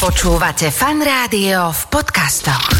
Počúvate fan rádio v podcastoch.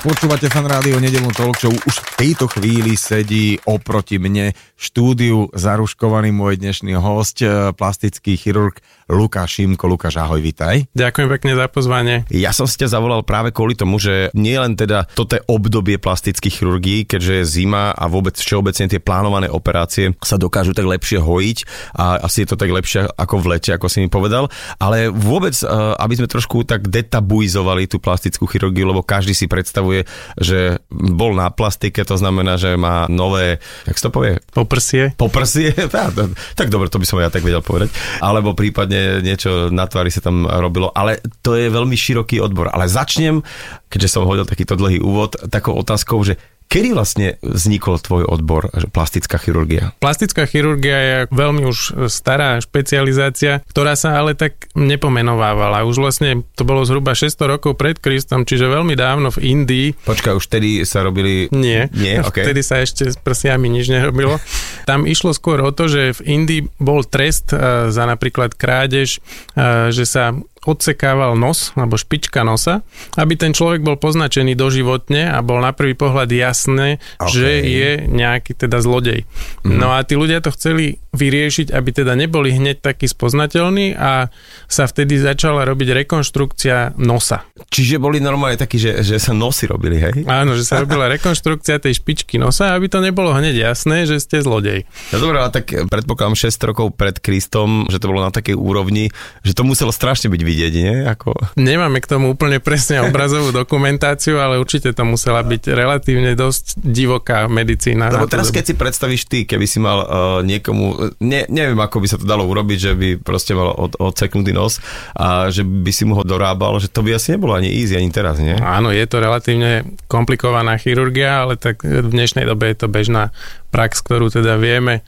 Počúvate fan rádio nedelnú talk show. Už v tejto chvíli sedí oproti mne štúdiu zaruškovaný môj dnešný host, eh, plastický chirurg Lukáš Šimko. Lukáš, ahoj, vitaj. Ďakujem pekne za pozvanie. Ja som si ťa zavolal práve kvôli tomu, že nie len teda toto je obdobie plastických chirurgií, keďže je zima a vôbec všeobecne tie plánované operácie sa dokážu tak lepšie hojiť a asi je to tak lepšie ako v lete, ako si mi povedal, ale vôbec, eh, aby sme trošku tak detabuizovali tú plastickú chirurgiu, lebo každý si predstavuje, že bol na plastike, to znamená, že má nové, jak to povie? Poprsie. Poprsie, tá, tak dobre, to by som ja tak vedel povedať. Alebo prípadne niečo na tvári sa tam robilo, ale to je veľmi široký odbor. Ale začnem, keďže som hodil takýto dlhý úvod, takou otázkou, že kedy vlastne vznikol tvoj odbor, plastická chirurgia? Plastická chirurgia je veľmi už stará špecializácia, ktorá sa ale tak nepomenovávala. Už vlastne to bolo zhruba 600 rokov pred Kristom, čiže veľmi dávno v Indii. Počkaj, už vtedy sa robili... Nie, Nie, okay. vtedy sa ešte s prsiami nič nerobilo. Tam išlo skôr o to, že v Indii bol trest eh, za napríklad krádež, eh, že sa odsekával nos, alebo špička nosa, aby ten človek bol poznačený doživotne a bol na prvý pohľad jasné, Okay. že je nejaký teda zlodej. Mhm. No a tí ľudia to chceli vyriešiť, aby teda neboli hneď takí spoznateľní a sa vtedy začala robiť rekonštrukcia nosa. Čiže boli normálne takí, že, že sa nosy robili, hej? Áno, že sa robila rekonštrukcia tej špičky nosa, aby to nebolo hneď jasné, že ste zlodej. No dobré, ale tak predpokladám 6 rokov pred Kristom, že to bolo na takej úrovni, že to muselo strašne byť vidieť, nie? Ako... Nemáme k tomu úplne presne obrazovú dokumentáciu, ale určite to musela byť relatívne dosť divoká medicína. Lebo teraz, dobu. keď si predstavíš ty, keby si mal uh, niekomu, ne, neviem, ako by sa to dalo urobiť, že by proste mal od, odseknutý nos a že by si mu ho dorábal, že to by asi nebolo ani easy, ani teraz, nie? Áno, je to relatívne komplikovaná chirurgia, ale tak v dnešnej dobe je to bežná prax, ktorú teda vieme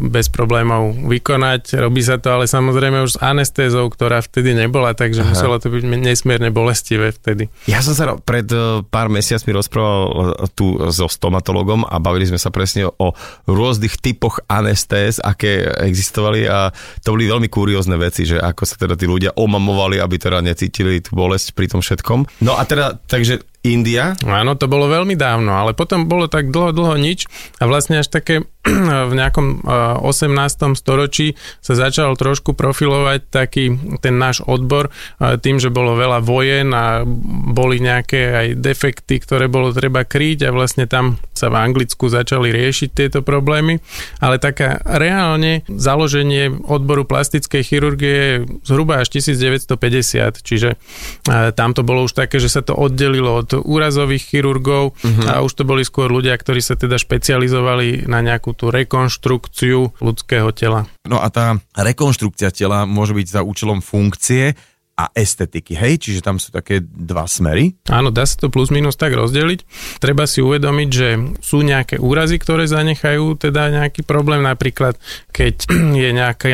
bez problémov vykonať. Robí sa to ale samozrejme už s anestézou, ktorá vtedy nebola, takže Aha. muselo to byť nesmierne bolestivé vtedy. Ja som sa pred uh, pár mesiacmi rozprával uh, tu so stomatologom a bavili sme sa presne o rôznych typoch anestéz, aké existovali a to boli veľmi kuriózne veci, že ako sa teda tí ľudia omamovali, aby teda necítili tú bolesť pri tom všetkom. No a teda, takže India, Áno, to bolo veľmi dávno, ale potom bolo tak dlho, dlho nič a vlastne až také v nejakom eh, 18. storočí sa začal trošku profilovať taký ten náš odbor eh, tým, že bolo veľa vojen a boli nejaké aj defekty, ktoré bolo treba kryť a vlastne tam sa v Anglicku začali riešiť tieto problémy, ale taká reálne založenie odboru plastickej chirurgie je zhruba až 1950, čiže eh, tam to bolo už také, že sa to oddelilo od úrazových chirurgov uh-huh. a už to boli skôr ľudia, ktorí sa teda špecializovali na nejakú tú rekonštrukciu ľudského tela. No a tá rekonštrukcia tela môže byť za účelom funkcie a estetiky, hej? Čiže tam sú také dva smery. Áno, dá sa to plus minus tak rozdeliť. Treba si uvedomiť, že sú nejaké úrazy, ktoré zanechajú teda nejaký problém. Napríklad, keď je nejaká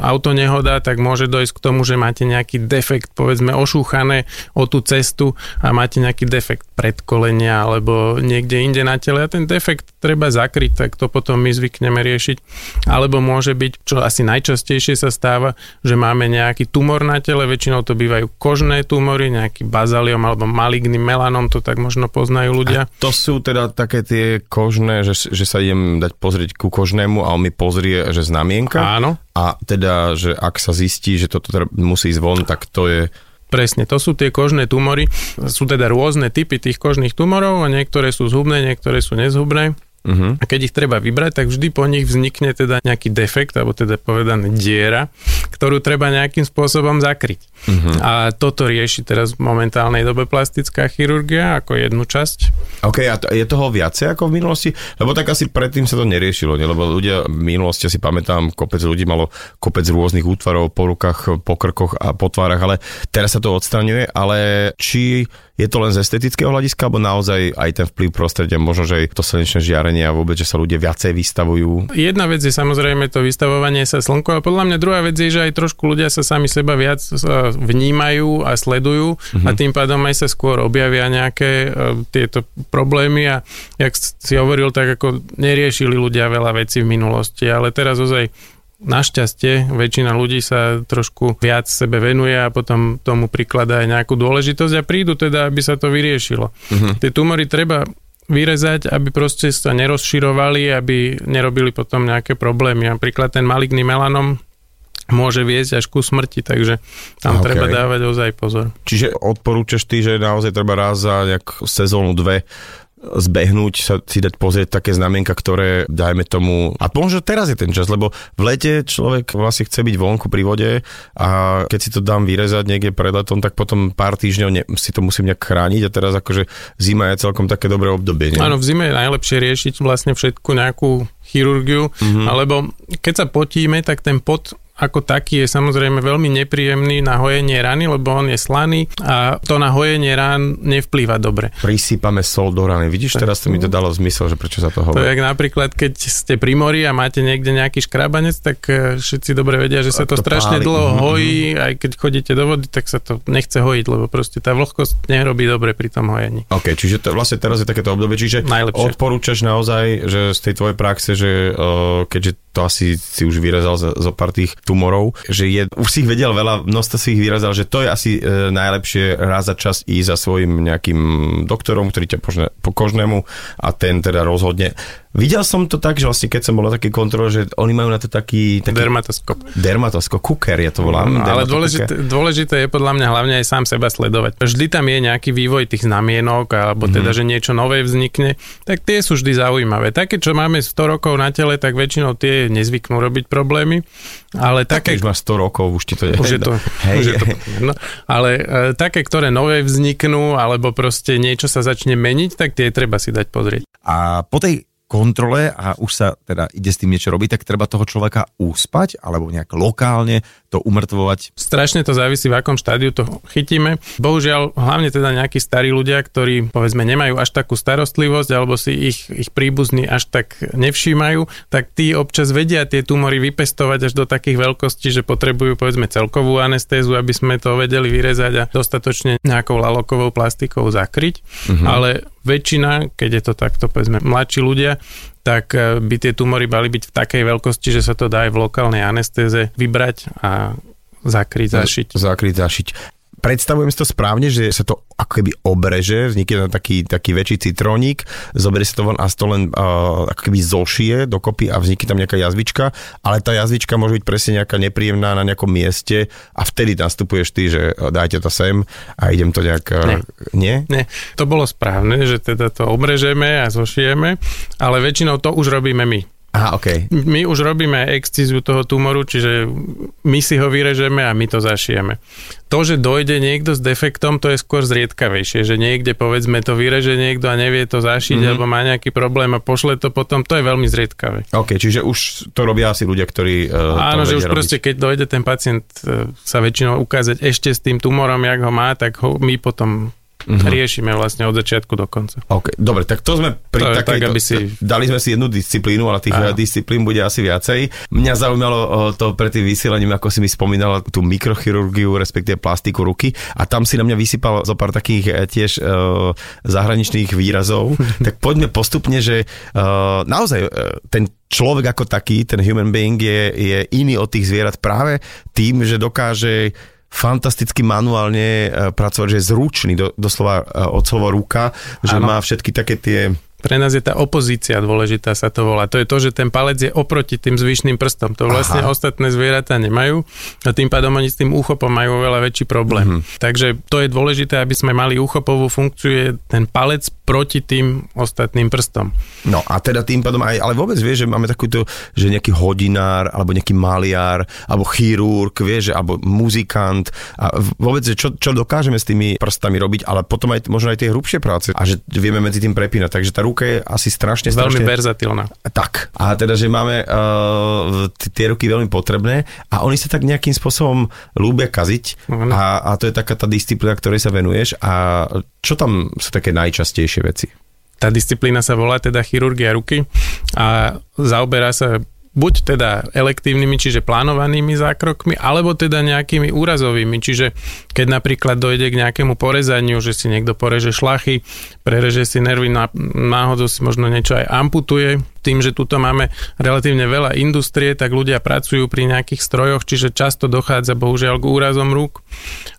autonehoda, tak môže dojsť k tomu, že máte nejaký defekt, povedzme ošúchané o tú cestu a máte nejaký defekt predkolenia alebo niekde inde na tele a ten defekt treba zakryť, tak to potom my zvykneme riešiť. Alebo môže byť, čo asi najčastejšie sa stáva, že máme nejaký tumor na tele, väčšinou to bývajú kožné tumory, nejaký bazaliom alebo maligný melanom, to tak možno poznajú ľudia. to sú teda také tie kožné, že, že sa idem dať pozrieť ku kožnému a on mi pozrie, že znamienka. Áno, A teda, že ak sa zistí, že toto teda musí ísť von, tak to je... Presne, to sú tie kožné tumory. Sú teda rôzne typy tých kožných tumorov a niektoré sú zhubné, niektoré sú nezhubné. Uh-huh. A keď ich treba vybrať, tak vždy po nich vznikne teda nejaký defekt, alebo teda povedané diera, ktorú treba nejakým spôsobom zakryť. Uh-huh. A toto rieši teraz v momentálnej dobe plastická chirurgia ako jednu časť. OK, a to, je toho viacej ako v minulosti? Lebo tak asi predtým sa to neriešilo, nie? lebo ľudia v minulosti, si pamätám, kopec ľudí malo kopec rôznych útvarov po rukách, po krkoch a po tvárach, ale teraz sa to odstraňuje, ale či je to len z estetického hľadiska, alebo naozaj aj ten vplyv prostredia, možno, že aj to slnečné žiarenie a vôbec, že sa ľudia viacej vystavujú? Jedna vec je samozrejme to vystavovanie sa slnku a podľa mňa druhá vec je, že aj trošku ľudia sa sami seba viac e, vnímajú a sledujú mm-hmm. a tým pádom aj sa skôr objavia nejaké uh, tieto problémy a jak si hovoril, tak ako neriešili ľudia veľa vecí v minulosti, ale teraz ozaj Našťastie väčšina ľudí sa trošku viac sebe venuje a potom tomu prikladá aj nejakú dôležitosť a prídu teda, aby sa to vyriešilo. Uh-huh. Tie tumory treba vyrezať, aby proste sa nerozširovali, aby nerobili potom nejaké problémy. Napríklad ten maligný melanom môže viesť až ku smrti, takže tam okay. treba dávať ozaj pozor. Čiže odporúčaš ty, že naozaj treba raz za nejak sezónu, dve zbehnúť, sa si dať pozrieť také znamienka, ktoré dajme tomu, a možno teraz je ten čas, lebo v lete človek vlastne chce byť vonku pri vode a keď si to dám vyrezať niekde pred letom, tak potom pár týždňov ne, si to musím nejak chrániť a teraz akože zima je celkom také dobré obdobie. Nie? Áno, v zime je najlepšie riešiť vlastne všetku nejakú chirurgiu, mm-hmm. alebo keď sa potíme, tak ten pot ako taký je samozrejme veľmi nepríjemný na hojenie rany, lebo on je slaný a to na hojenie rán nevplýva dobre. Prisypame sol do rany. Vidíš, teraz to mi to dalo zmysel, že prečo sa to hovorí. To je napríklad, keď ste pri mori a máte niekde nejaký škrabanec, tak e, všetci dobre vedia, že sa to, to strašne páli. dlho mhm, hojí, aj keď chodíte do vody, tak sa to nechce hojiť, lebo proste tá vlhkosť nerobí dobre pri tom hojení. OK, čiže to, vlastne teraz je takéto obdobie, čiže Najlepšie. odporúčaš naozaj, že z tej tvojej praxe, že uh, keďže to asi si už vyrezal zo pár tých tumorov, že je, už si ich vedel veľa, množstvo si ich vyrazal, že to je asi e, najlepšie raz za čas ísť za svojim nejakým doktorom, ktorý ťa požne po kožnému a ten teda rozhodne Videl som to tak, že vlastne keď som bol na takej kontrole, že oni majú na to taký... taký dermatoskop. Dermatoskop, kuker ja to volám. No, ale dôležité, dôležité je podľa mňa hlavne aj sám seba sledovať. Vždy tam je nejaký vývoj tých znamienok, alebo teda, mm-hmm. že niečo nové vznikne, tak tie sú vždy zaujímavé. Také, čo máme 100 rokov na tele, tak väčšinou tie nezvyknú robiť problémy, ale také... Už máš 100 rokov, už ti to je... Už je to, hej. Už je to no, ale e, také, ktoré nové vzniknú, alebo proste niečo sa začne meniť, tak tie treba si dať pozrieť. A po tej kontrole a už sa teda ide s tým niečo robiť, tak treba toho človeka uspať alebo nejak lokálne to umrtvovať. Strašne to závisí, v akom štádiu to chytíme. Bohužiaľ, hlavne teda nejakí starí ľudia, ktorí povedzme nemajú až takú starostlivosť alebo si ich, ich príbuzní až tak nevšímajú, tak tí občas vedia tie tumory vypestovať až do takých veľkostí, že potrebujú povedzme celkovú anestézu, aby sme to vedeli vyrezať a dostatočne nejakou lalokovou plastikou zakryť. Uh-huh. Ale väčšina, keď je to takto povedzme mladší ľudia, tak eh, by tie tumory mali byť v takej veľkosti, že sa to dá aj v lokálnej anestéze vybrať a zakryť, zašiť. Zakryť, zašiť predstavujem si to správne, že sa to ako keby obreže, vznikne taký, taký väčší citrónik, zoberie sa to von a to len uh, ako keby zošie dokopy a vznikne tam nejaká jazvička, ale tá jazvička môže byť presne nejaká nepríjemná na nejakom mieste a vtedy nastupuješ ty, že dajte to sem a idem to nejak... Nie. Nie? Nie. To bolo správne, že teda to obrežeme a zošijeme, ale väčšinou to už robíme my. Aha, okay. My už robíme exciziu toho tumoru, čiže my si ho vyrežeme a my to zašijeme. To, že dojde niekto s defektom, to je skôr zriedkavejšie, že niekde povedzme to vyreže niekto a nevie to zašiť mm-hmm. alebo má nejaký problém a pošle to potom, to je veľmi zriedkavé. OK, čiže už to robia asi ľudia, ktorí uh, Áno, že už robiť. proste keď dojde ten pacient uh, sa väčšinou ukázať ešte s tým tumorom, jak ho má, tak ho my potom uh-huh. riešime vlastne od začiatku do konca. OK, dobre, tak to sme pri to takej, tak, aby si... Dali sme si jednu disciplínu, ale tých Aha. disciplín bude asi viacej. Mňa zaujímalo to pre tým vysielaním, ako si mi spomínala tú mikrochirurgiu, respektíve plastiku ruky a tam si na mňa vysypal zo pár takých e, tiež uh, zahraničných výrazov. tak poďme postupne, že uh, naozaj uh, ten človek ako taký, ten human being je, je iný od tých zvierat práve tým, že dokáže fantasticky manuálne e, pracovať, že je zručný, do, doslova e, od slova ruka, že ano. má všetky také tie pre nás je tá opozícia dôležitá, sa to volá. To je to, že ten palec je oproti tým zvyšným prstom. To vlastne Aha. ostatné zvieratá nemajú a tým pádom oni s tým úchopom majú veľa väčší problém. Mm-hmm. Takže to je dôležité, aby sme mali úchopovú funkciu, je ten palec proti tým ostatným prstom. No a teda tým pádom aj, ale vôbec vieš, že máme takúto, že nejaký hodinár, alebo nejaký maliar, alebo chirurg, vieš, alebo muzikant a vôbec, čo, čo dokážeme s tými prstami robiť, ale potom aj možno aj tie hrubšie práce a že vieme medzi tým prepínať. Takže tá ruka je asi strašne, Veľmi strašne... verzatilná. Tak. A teda, že máme uh, tie ruky veľmi potrebné a oni sa tak nejakým spôsobom ľúbia kaziť a, a to je taká tá disciplína, ktorej sa venuješ a čo tam sú také najčastejšie veci? Tá disciplína sa volá teda chirurgia ruky a zaoberá sa buď teda elektívnymi, čiže plánovanými zákrokmi, alebo teda nejakými úrazovými, čiže keď napríklad dojde k nejakému porezaniu, že si niekto poreže šlachy, prereže si nervy, ná- náhodou si možno niečo aj amputuje, tým, že tuto máme relatívne veľa industrie, tak ľudia pracujú pri nejakých strojoch, čiže často dochádza bohužiaľ k úrazom rúk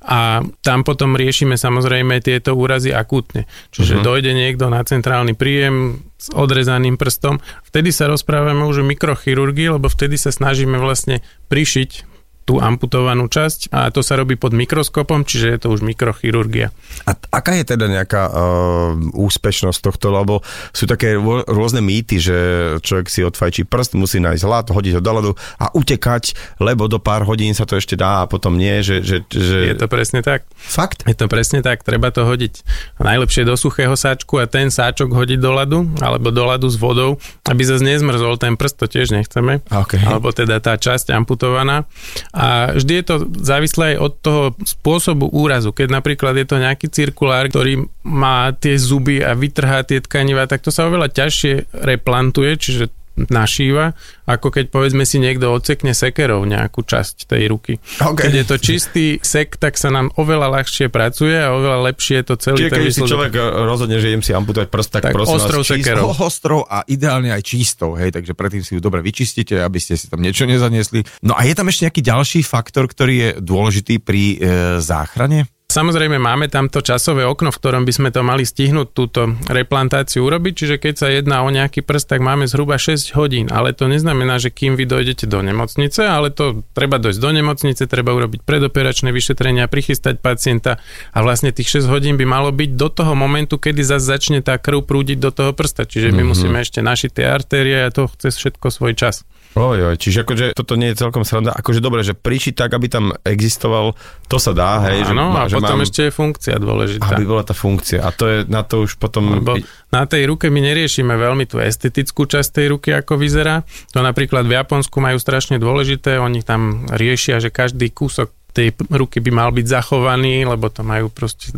a tam potom riešime samozrejme tieto úrazy akútne. Čiže uh-huh. dojde niekto na centrálny príjem s odrezaným prstom, vtedy sa rozprávame už o mikrochirurgii, lebo vtedy sa snažíme vlastne prišiť tú amputovanú časť a to sa robí pod mikroskopom, čiže je to už mikrochirurgia. A aká je teda nejaká uh, úspešnosť tohto, lebo sú také rô- rôzne mýty, že človek si odfajčí prst, musí nájsť hlad, hodiť ho do ľadu a utekať, lebo do pár hodín sa to ešte dá a potom nie, že... že, že... Je to presne tak. Fakt? Je to presne tak, treba to hodiť najlepšie do suchého sáčku a ten sáčok hodiť do ľadu, alebo do ľadu s vodou, aby zase nezmrzol ten prst, to tiež nechceme, OK. alebo teda tá časť amputovaná. A vždy je to závislé aj od toho spôsobu úrazu. Keď napríklad je to nejaký cirkulár, ktorý má tie zuby a vytrhá tie tkaniva, tak to sa oveľa ťažšie replantuje, čiže našíva, ako keď povedzme si niekto odsekne sekerov nejakú časť tej ruky. OK. Keď je to čistý sek, tak sa nám oveľa ľahšie pracuje a oveľa lepšie je to celý Čiže ten keď si človek eh, rozhodne, že idem si amputovať prst, tak, Tak prosím ostrou vás, sekerou. Ostrou a ideálne aj čistou, hej, takže predtým si ju dobre vyčistíte, aby ste si tam niečo nezaniesli. No a je tam ešte nejaký ďalší faktor, ktorý je dôležitý pri e, záchrane? Samozrejme máme tam to časové okno, v ktorom by sme to mali stihnúť túto replantáciu urobiť, čiže keď sa jedná o nejaký prst, tak máme zhruba 6 hodín, ale to neznamená, že kým vy dojdete do nemocnice, ale to treba dojsť do nemocnice, treba urobiť predoperačné vyšetrenia, prichystať pacienta a vlastne tých 6 hodín by malo byť do toho momentu, kedy zase začne tá krv prúdiť do toho prsta, čiže my mm-hmm. musíme ešte našiť tie artérie a to chce všetko svoj čas. Oj, oj, čiže akože toto nie je celkom sranda. Akože dobre, že prišiť tak, aby tam existoval, to sa dá, hej. Áno, že, a že potom mám, ešte je funkcia dôležitá. aby bola tá funkcia. A to je na to už potom... Lebo na tej ruke my neriešime veľmi tú estetickú časť tej ruky, ako vyzerá. To napríklad v Japonsku majú strašne dôležité, oni tam riešia, že každý kúsok tej ruky by mal byť zachovaný, lebo to majú proste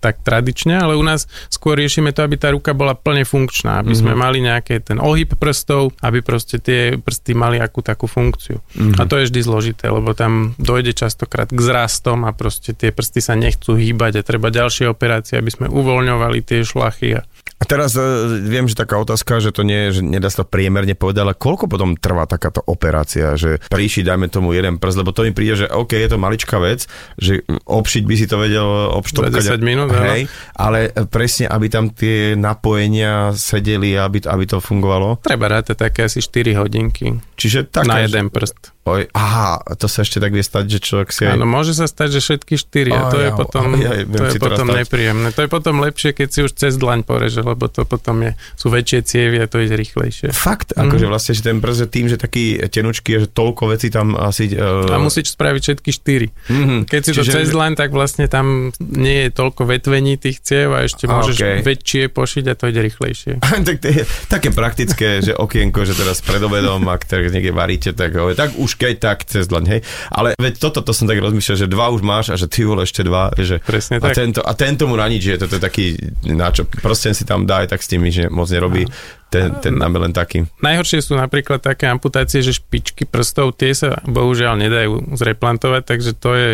tak tradične, ale u nás skôr riešime to, aby tá ruka bola plne funkčná, aby sme mali nejaké ten ohyb prstov, aby proste tie prsty mali akú takú funkciu. A to je vždy zložité, lebo tam dojde častokrát k zrastom a proste tie prsty sa nechcú hýbať a treba ďalšie operácie, aby sme uvoľňovali tie šlachy a A teraz uh, viem, že taká otázka, že to nie že nedá sa to priemerne povedať, ale koľko potom trvá takáto operácia, že príši, dajme tomu jeden prst, lebo to mi príde, že OK, je to maličká vec, že obšiť by si to vedel obštopkať. Za 10 minút, hej, ale presne, aby tam tie napojenia sedeli, aby, aby to fungovalo. treba rátať také asi 4 hodinky Čiže tak, na jeden prst. Oj, aha, to sa ešte tak vie stať, že človek si aj... Áno, môže sa stať, že všetky štyri a to Aj, je potom, aj, aj, to je potom nepríjemné. To je potom lepšie, keď si už cez dlaň poreže, lebo to potom je, sú väčšie cievy a to ide rýchlejšie. Fakt, Mhm. akože vlastne, že ten prst je tým, že taký tenučký že toľko vecí tam asi... Uh, A musíš spraviť všetky štyri. Mhm. Keď si to Čiže- cez dlaň, tak vlastne tam nie je toľko vetvení tých ciev a ešte môžeš okej. väčšie pošiť a to ide rýchlejšie. tak to je také praktické, že okienko, že teraz pred obedom, ak tak niekde varíte, tak, tak už keď tak cez dlaň, hej. Ale veď toto, to som tak rozmýšľal, že dva už máš a že ty vole ešte dva, že Presne a tak. tento, a tento mu na nič je, toto je taký, na čo, proste si tam dá aj tak s tými, že moc nerobí, ten, ten nám je len taký. Najhoršie sú napríklad také amputácie, že špičky prstov, tie sa bohužiaľ nedajú zreplantovať, takže to je,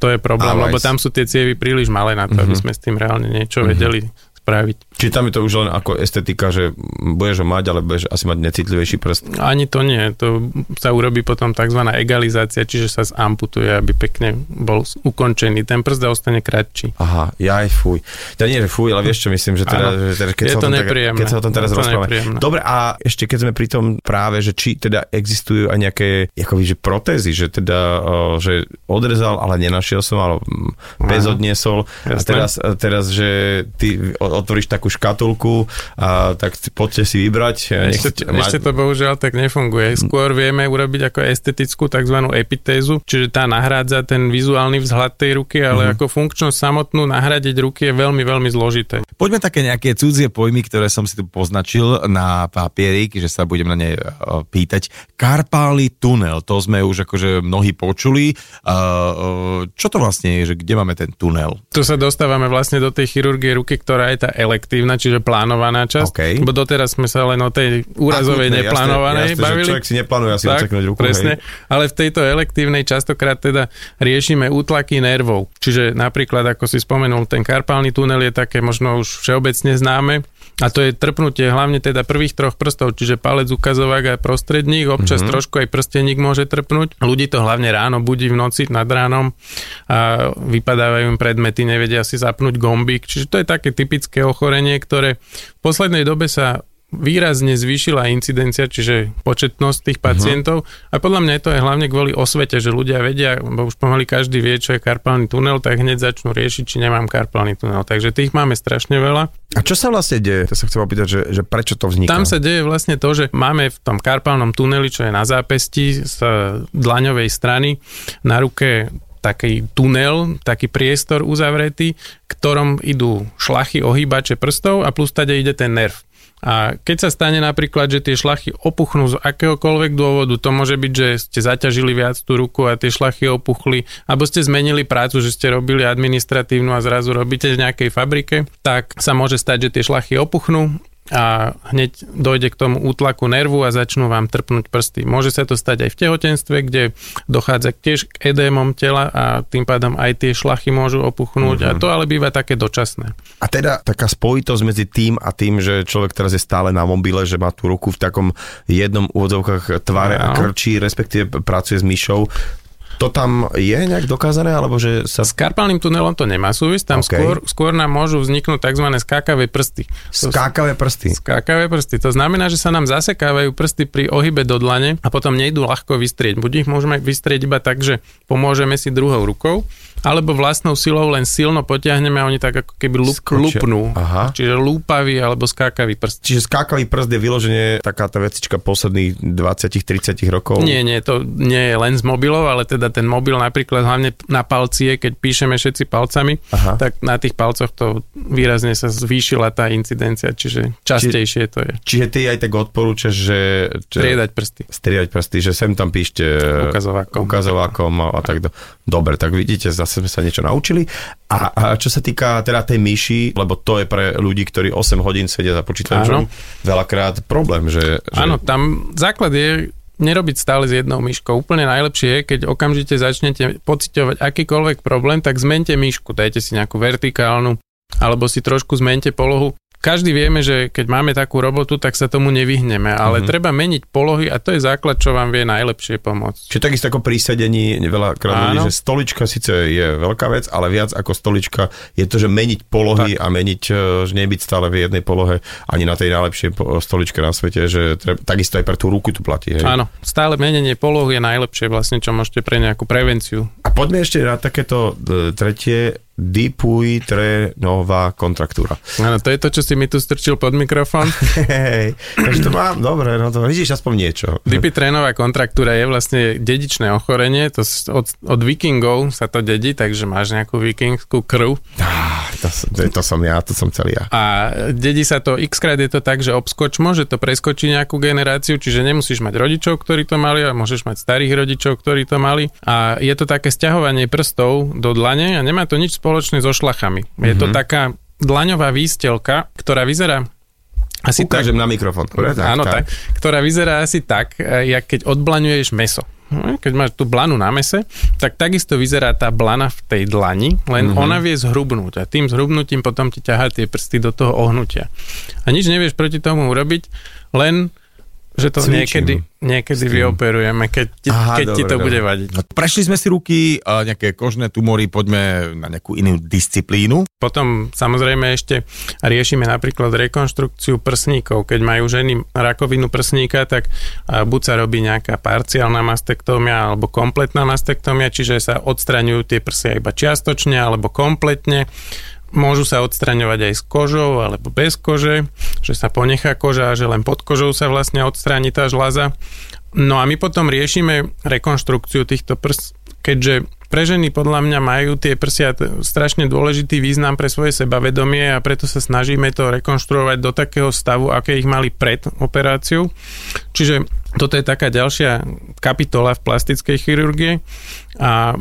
to je problém, Ale lebo tam sú tie cievy príliš malé na to, aby sme s tým reálne niečo vedeli spraviť. Čiže tam je to už len ako estetika, že budeš ho mať, ale budeš asi mať necitlivejší prst. Ani to nie, to sa urobí potom tzv. egalizácia, čiže sa zamputuje, aby pekne bol ukončený ten prst a ostane kratší. Aha, ja aj fuj. Ja nie, že fuj, ale vieš čo myslím, že teda, Áno. že teda keď, Je sa to nepríjemné. keď sa o tom teraz to rozprávame. Dobre, a ešte keď sme pri tom práve, že či teda existujú aj nejaké akoby, že protézy, že teda, že odrezal, ale nenašiel som, ale pes Áno. odniesol. A teraz, teraz, že ty otvoríš takú škatulku a tak poďte si vybrať. Ešte, si- ešte to bohužiaľ tak nefunguje. Skôr vieme urobiť ako estetickú tzv. epitézu, čiže tá nahrádza ten vizuálny vzhľad tej ruky, ale ako funkčnosť samotnú nahradiť ruky je veľmi, veľmi zložité. Poďme také nejaké cudzie pojmy, ktoré som si tu poznačil na papierik, že sa budem na ne e, pýtať. Karpálny tunel, to sme už akože mnohí počuli. E, e, Čo to vlastne je, že kde máme ten tunel? Tu sa dostávame vlastne do tej chirurgie ruky, ktorá je tá elektívna, čiže plánovaná časť. OK. Bo doteraz sme sa len o tej úrazovej Akutné, neplánovanej jasné, bavili. Že človek si neplánuje asi odseknúť ruku. presne. Hej. Ale v tejto elektívnej častokrát teda riešime útlaky nervov. Čiže napríklad, ako si spomenul, ten karpálny tunel je také možno už všeobecne známe. A to je trpnutie hlavne teda prvých troch prstov, čiže palec, ukazovák a prostredník, občas mm-hmm. trošku aj prsteník môže trpnúť. Ľudí to hlavne ráno budí v noci nad ránom a vypadávajú im predmety, nevedia si zapnúť gombík. Čiže to je také typické ochorenie, ktoré v poslednej dobe sa výrazne zvýšila incidencia, čiže početnosť tých pacientov. Uh-huh. A podľa mňa je to aj hlavne kvôli osvete, že ľudia vedia, bo už pomaly každý vie, čo je karpálny tunel, tak hneď začnú riešiť, či nemám karpálny tunel. Takže tých máme strašne veľa. A čo sa vlastne deje? To sa chcem opýtať, že, že prečo to vzniká? Tam sa deje vlastne to, že máme v tom karpálnom tuneli, čo je na zápesti z dlaňovej strany, na ruke taký tunel, taký priestor uzavretý, ktorom idú šlachy, ohýbače prstov a plus tade ide ten nerv. A keď sa stane napríklad, že tie šlachy opuchnú z akéhokoľvek dôvodu, to môže byť, že ste zaťažili viac tú ruku a tie šlachy opuchli, alebo ste zmenili prácu, že ste robili administratívnu a zrazu robíte v nejakej fabrike, tak sa môže stať, že tie šlachy opuchnú a hneď dojde k tomu útlaku nervu a začnú vám trpnúť prsty. Môže sa to stať aj v tehotenstve, kde dochádza tiež k edémom tela a tým pádom aj tie šlachy môžu opuchnúť mm-hmm. a to ale býva také dočasné. A teda taká spojitosť medzi tým a tým, že človek teraz je stále na mobile, že má tú ruku v takom jednom úvodzovkách tvare a Áno. krčí, respektíve pracuje s myšou, to tam je nejak dokázané, alebo že sa S karpálnym tunelom to nemá súvisť, tam OK. okay. skôr, skôr nám môžu vzniknúť tzv. skákavé prsty. Skákavé prsty? Skákavé prsty. To znamená, že sa nám zasekávajú prsty pri ohybe do dlane a potom nejdú ľahko vystrieť. Buď ich môžeme vystrieť iba tak, že pomôžeme si druhou rukou, alebo vlastnou silou len silno potiahneme a oni tak ako keby lup, Skočia. lupnú. Aha. Čiže lúpavý alebo skákavý prst. Čiže skákavý prst je vyloženie taká tá vecička posledných 20-30 rokov? Nie, nie, to nie je len z mobilov, ale teda ten mobil napríklad hlavne na palcie, keď píšeme všetci palcami, Aha. tak na tých palcoch to výrazne sa zvýšila tá incidencia, čiže častejšie to je. Čiže ty aj tak odporúčaš, že... že Striedať prsty. striedať prsty, že sem tam píšte Ukazovákom. ukazovákom a, a tak do. Dobre, tak vidíte, zase sme sa niečo naučili. A, a čo sa týka teda tej myši, lebo to je pre ľudí, ktorí 8 hodín sedia za počítačom, veľakrát problém, že... že Áno, tam základ je nerobiť stále s jednou myškou. Úplne najlepšie je, keď okamžite začnete pociťovať akýkoľvek problém, tak zmente myšku, dajte si nejakú vertikálnu, alebo si trošku zmente polohu. Každý vieme, že keď máme takú robotu, tak sa tomu nevyhneme, ale Mhm. treba meniť polohy a to je základ, čo vám vie najlepšie pomôcť. Čiže takisto ako pri sedení veľakrát ľudí, že stolička síce je veľká vec, ale viac ako stolička je to, že meniť polohy tak. a meniť, e, že nebyť stále v jednej polohe ani na tej najlepšej stoličke na svete, že treba, takisto aj pre tú ruku tu platí. Hej. Áno, stále menenie poloh je najlepšie vlastne, čo môžete pre nejakú prevenciu. A poďme ešte na takéto e, tretie dipujtrenová kontraktúra. Áno, to je to, čo si mi tu strčil pod mikrofón. Hej, takže to mám, dobre, no to vidíš aspoň niečo. Dipitrénová kontraktúra je vlastne dedičné ochorenie, to od, od vikingov sa to dedí, takže máš nejakú vikingskú krv Á, to, to, to som ja, to som celý ja. a dedí sa to, x krát je to tak, že obskoč môže to preskočiť nejakú generáciu, čiže nemusíš mať rodičov, ktorí to mali, ale môžeš mať starých rodičov, ktorí to mali a je to také sťahovanie prstov do dlane a nemá to nič spoločné so šlachami. Je to taká dlaňová výstelka, ktorá vyzerá asi tak, Ukážem na mikrofón. dobre? Áno, tak, ktorá vyzerá asi tak, e, jak keď odblaňuješ meso. Hm, Keď máš tú blanu na mese, tak takisto vyzerá tá blana v tej dlani, len mm-hmm. ona vie zhrubnúť a tým zhrubnutím potom ti ťahá tie prsty do toho ohnutia. A nič nevieš proti tomu urobiť, len že to niekedy, niekedy vyoperujeme, keď, ti, Aha, keď ti dobre, to dobre. bude vadiť. No, Prešli sme si ruky, a nejaké kožné tumory, poďme na nejakú inú disciplínu. Potom samozrejme ešte riešime napríklad rekonštrukciu prsníkov. Keď majú ženy rakovinu prsníka, tak buď sa robí nejaká parciálna mastektómia alebo kompletná mastektómia, čiže sa odstraňujú tie prsia iba čiastočne alebo kompletne. Môžu sa odstraňovať aj s kožou alebo bez kože, že sa ponechá koža a že len pod kožou sa vlastne odstráni tá žľaza. No a my potom riešime rekonštrukciu týchto prs, keďže pre ženy podľa mňa majú tie prsia strašne dôležitý význam pre svoje sebavedomie a preto sa snažíme to rekonštruovať do takého stavu, aké ich mali pred operáciou. Čiže toto je taká ďalšia kapitola v plastickej chirurgie a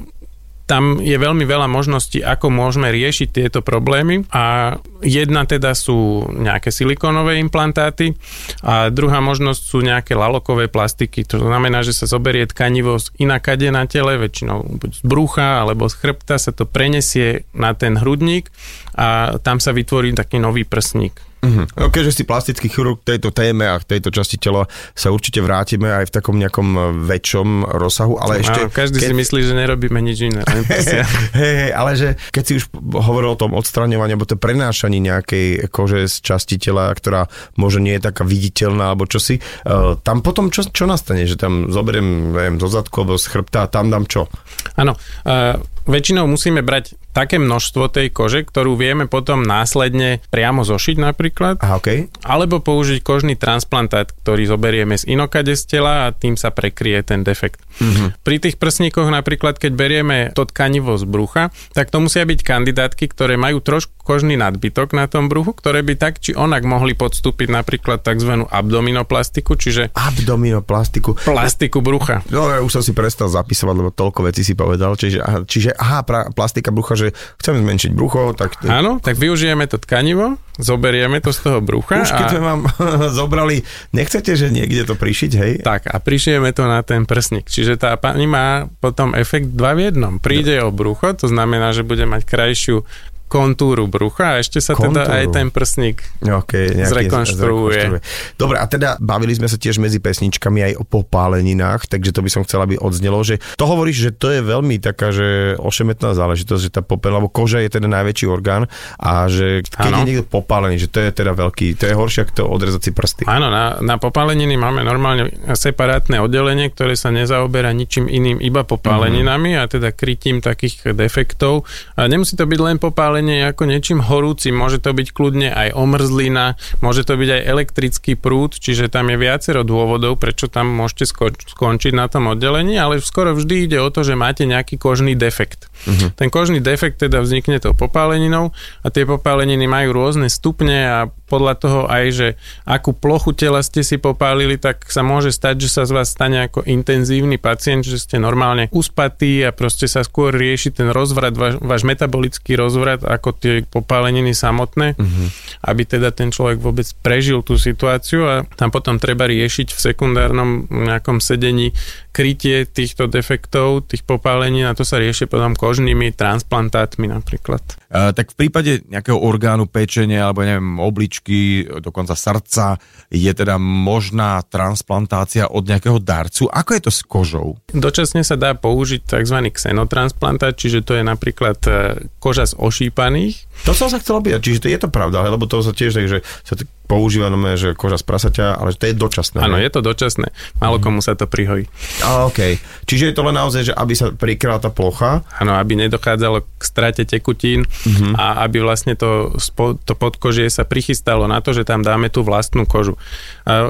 tam je veľmi veľa možností, ako môžeme riešiť tieto problémy a jedna teda sú nejaké silikónové implantáty a druhá možnosť sú nejaké lalokové plastiky. To znamená, že sa zoberie tkanivo z inakade na tele, väčšinou buď z brucha alebo z chrbta sa to prenesie na ten hrudník a tam sa vytvorí taký nový prsník. Uh-huh. No, keďže si plastický chirurg tejto téme a tejto časti tela sa určite vrátime aj v takom nejakom e, väčšom rozsahu, ale ešte... Áno, každý keď... si myslí, že nerobíme nič iné. Hej, hey, ale že keď si už hovoril o tom odstraňovaní alebo to prenášaní nejakej kože z časti tela, ktorá možno nie je taká viditeľná alebo čosi, uh, tam potom čo, čo nastane? Že tam zoberiem, neviem, zo zadku alebo z chrbta a tam dám čo? Áno, uh, väčšinou musíme brať také množstvo tej kože, ktorú vieme potom následne priamo zošiť napríklad. Aha, okay. Alebo použiť kožný transplantát, ktorý zoberieme z inokade z tela a tým sa prekrie ten defekt. Mm-hmm. Pri tých prsníkoch napríklad, keď berieme to tkanivo z brucha, tak to musia byť kandidátky, ktoré majú trošku kožný nadbytok na tom bruchu, ktoré by tak či onak mohli podstúpiť napríklad tzv. abdominoplastiku, čiže... Abdominoplastiku. Plastiku brucha. No, ja už som si prestal zapisovať, lebo toľko vecí si povedal. Čiže, aha, čiže aha, pra, plastika brucha, že chceme zmenšiť brucho, tak... Áno, tak využijeme to tkanivo, zoberieme to z toho brucha. Už keď a... sme vám zobrali, nechcete, že niekde to prišiť, hej? Tak a prišijeme to na ten prsník. Čiže tá pani má potom efekt dva v jednom. Príde no. o brucho, to znamená, že bude mať krajšiu kontúru brucha a ešte sa kontúru. teda aj ten prsník okay, zrekonštruuje. Dobre, a teda bavili sme sa tiež medzi pesničkami aj o popáleninách, takže to by som chcela, aby odznelo, že to hovoríš, že to je veľmi taká, že ošemetná záležitosť, že tá popel, lebo koža je teda najväčší orgán a že keď ano. je niekto popálený, že to je teda veľký, to je horšie ako to odrezať si prsty. Áno, na, na popáleniny máme normálne separátne oddelenie, ktoré sa nezaoberá ničím iným, iba popáleninami mm-hmm. a teda krytím takých defektov. A nemusí to byť len popáleniny, zapálenie ako niečím horúcim. Môže to byť kľudne aj omrzlina, môže to byť aj elektrický prúd, čiže tam je viacero dôvodov, prečo tam môžete sko- skončiť na tom oddelení, ale skoro vždy ide o to, že máte nejaký kožný defekt. Uh-huh. Ten kožný defekt teda vznikne tou popáleninou a tie popáleniny majú rôzne stupne a podľa toho aj, že akú plochu tela ste si popálili, tak sa môže stať, že sa z vás stane ako intenzívny pacient, že ste normálne uspatí a proste sa skôr rieši ten rozvrat, váš, váš metabolický rozvrat ako tie popáleniny samotné, uh-huh. aby teda ten človek vôbec prežil tú situáciu a tam potom treba riešiť v sekundárnom nejakom sedení krytie týchto defektov, tých popálení a to sa rieši potom kožnými transplantátmi napríklad. Uh, tak v prípade nejakého orgánu pečenia alebo neviem, obličky, dokonca srdca, je teda možná transplantácia od nejakého darcu. Ako je to s kožou? Dočasne sa dá použiť tzv. xenotransplantát, čiže to je napríklad e, koža z ošípaných. To som sa chcel opýtať, čiže to je to pravda, lebo to sa tiež tak, že sa používa nome, že koža z prasaťa, ale to je dočasné. Áno, je to dočasné. Málo komu sa to prihojí. A, OK. Čiže je to len naozaj, že aby sa prikryla tá plocha. Áno, aby nedochádzalo k strate tekutín uh-huh. a aby vlastne to, to podkožie sa prichystalo na to, že tam dáme tú vlastnú kožu.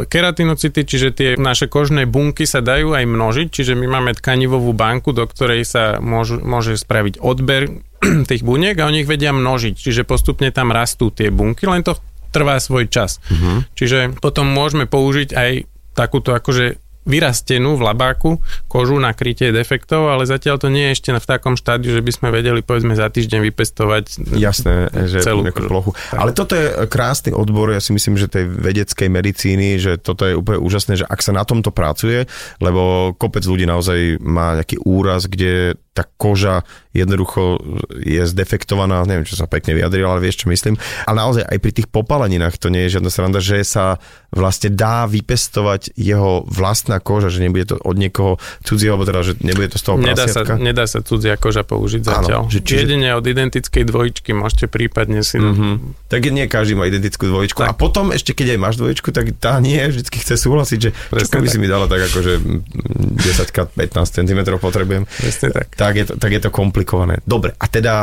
Keratinocyty, čiže tie naše kožné bunky sa dajú aj množiť, čiže my máme tkanivovú banku, do ktorej sa môžu, môže spraviť odber tých buniek a oni ich vedia množiť, čiže postupne tam rastú tie bunky, len to trvá svoj čas. Uh-huh. Čiže potom môžeme použiť aj takúto akože vyrastenú v labáku kožu na krytie defektov, ale zatiaľ to nie je ešte v takom štádiu, že by sme vedeli povedzme za týždeň vypestovať Jasné, že celú plochu. Tak. Ale toto je krásny odbor, ja si myslím, že tej vedeckej medicíny, že toto je úplne úžasné, že ak sa na tomto pracuje, lebo kopec ľudí naozaj má nejaký úraz, kde tá koža jednoducho je zdefektovaná, neviem, čo sa pekne vyjadril, ale vieš, čo myslím. A naozaj aj pri tých popaleninách to nie je žiadna sranda, že sa vlastne dá vypestovať jeho vlastná koža, že nebude to od niekoho cudzieho, alebo teda, že nebude to z toho nedá sa, nedá sa cudzia koža použiť zatiaľ. Áno, že, čiže... Jedine od identickej dvojičky môžete prípadne si... Mm-hmm. Tak nie každý má identickú dvojičku. Tak. A potom ešte, keď aj máš dvojičku, tak tá nie vždy chce súhlasiť, že čo by si mi dala tak ako, že 10 15 cm potrebujem. Presne tak. tak je to, tak je to komplikované komplikované. Dobre, a teda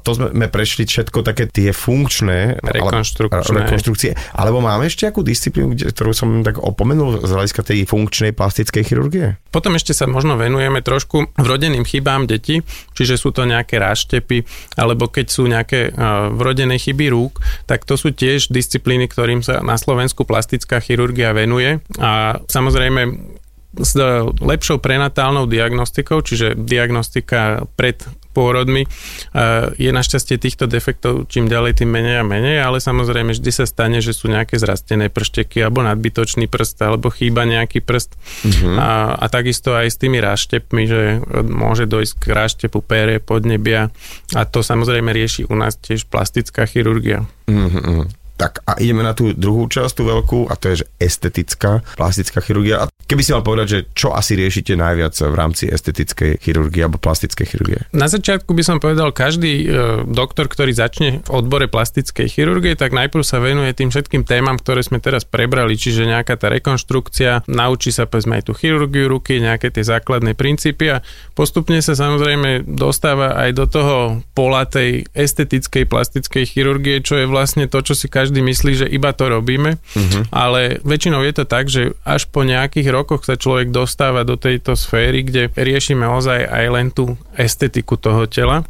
to sme prešli všetko také tie funkčné Rekonštrukčné. Ale, rekonštrukcie. Alebo máme ešte akú disciplínu, ktorú som tak opomenul z hľadiska tej funkčnej plastickej chirurgie? Potom ešte sa možno venujeme trošku vrodeným chybám detí, čiže sú to nejaké ráštepy, alebo keď sú nejaké uh, vrodené chyby rúk, tak to sú tiež disciplíny, ktorým sa na Slovensku plastická chirurgia venuje. A samozrejme s lepšou prenatálnou diagnostikou, čiže diagnostika pred pôrodmi, eh, je našťastie týchto defektov čím ďalej tým menej a menej, ale samozrejme vždy sa stane, že sú nejaké zrastené pršteky alebo nadbytočný prst alebo chýba nejaký prst a, a takisto aj s tými ráštepmi, že môže dojsť k ráštepu pére, podnebia a to samozrejme rieši u nás tiež plastická chirurgia. Mm-hmm. Tak a ideme na tú druhú časť, tú veľkú, a to je že estetická plastická chirurgia. A keby si mal povedať, že čo asi riešite najviac v rámci estetickej chirurgie alebo plastickej chirurgie? Na začiatku by som povedal, každý e, doktor, ktorý začne v odbore plastickej chirurgie, tak najprv sa venuje tým všetkým témam, ktoré sme teraz prebrali, čiže nejaká tá rekonštrukcia, naučí sa povedzme aj tú chirurgiu ruky, nejaké tie základné princípy a postupne sa samozrejme dostáva aj do toho pola tej estetickej plastickej chirurgie, čo je vlastne to, čo si každý myslí, že iba to robíme, ale väčšinou je to tak, že až po nejakých rokoch sa človek dostáva do tejto sféry, kde riešime ozaj aj len tú estetiku toho tela.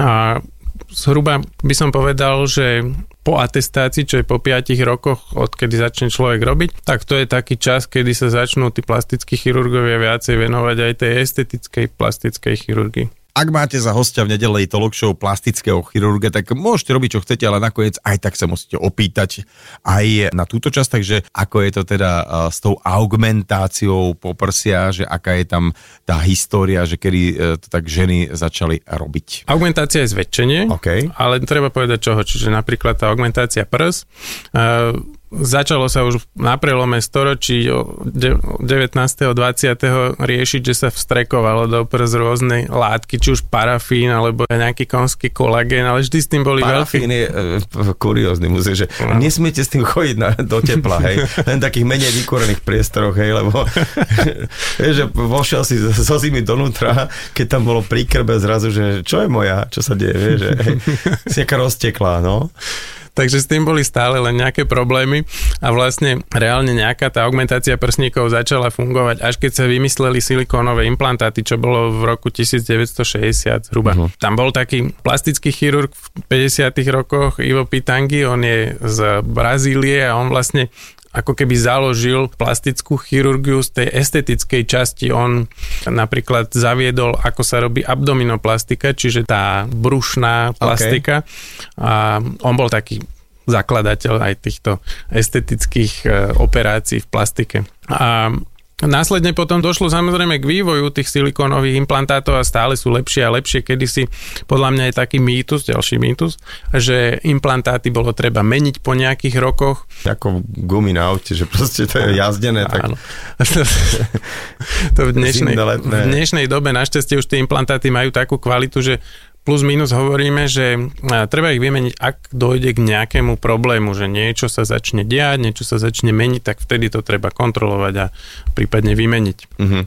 A zhruba by som povedal, že po atestácii, čo je po 5 rokoch, odkedy začne človek robiť, tak to je taký čas, kedy sa začnú tí plastickí chirurgovia viacej venovať aj tej estetickej plastickej chirurgii. Ak máte za hostia v nedelej talk show plastického chirurga, tak môžete robiť, čo chcete, ale nakoniec aj tak sa musíte opýtať aj na túto časť, takže ako je to teda s tou augmentáciou poprsia, že aká je tam tá história, že kedy uh, to tak ženy začali robiť. Augmentácia je zväčšenie, OK. ale treba povedať čoho, čiže napríklad tá augmentácia prs, uh, začalo sa už na prelome storočí o de- 19. 20. riešiť, že sa vstrekovalo do prs rôzne látky, či už parafín alebo nejaký konský kolagén, ale vždy s tým boli Parafín veľké... je e, kuriózny musím, že No. nesmiete s tým chodiť na, do tepla, hej, len takých menej vykúrených priestoroch, hej, lebo že vošiel si zo zimy donútra, keď tam bolo pri krbe zrazu, že čo je moja, čo sa deje, vieš, že hej, si nejaká rozteklá, no. Takže s tým boli stále len nejaké problémy a vlastne reálne nejaká tá augmentácia prsníkov začala fungovať, až keď sa vymysleli silikónové implantáty, čo bolo v roku 1960 zhruba. Uh-huh. Tam bol taký plastický chirurg v 50 rokoch, Ivo Pitangi, on je z Brazílie a on vlastne ako keby založil plastickú chirurgiu z tej estetickej časti. On napríklad zaviedol, ako sa robí abdominoplastika, čiže tá brušná plastika. A on bol taký zakladateľ aj týchto estetických e, operácií v plastike. A Následne potom došlo samozrejme k vývoju tých silikónových implantátov a stále sú lepšie a lepšie. Kedysi podľa mňa je taký mýtus, ďalší mýtus, že implantáty bolo treba meniť po nejakých rokoch. Ako gumy na aute, že proste to je jazdené, tak Áno. to v dnešnej, v dnešnej dobe našťastie už tie implantáty majú takú kvalitu, že plus minus hovoríme, že a, treba ich vymeniť, ak dojde k nejakému problému, že niečo sa začne diať, niečo sa začne meniť, tak vtedy to treba kontrolovať a prípadne vymeniť. Mhm.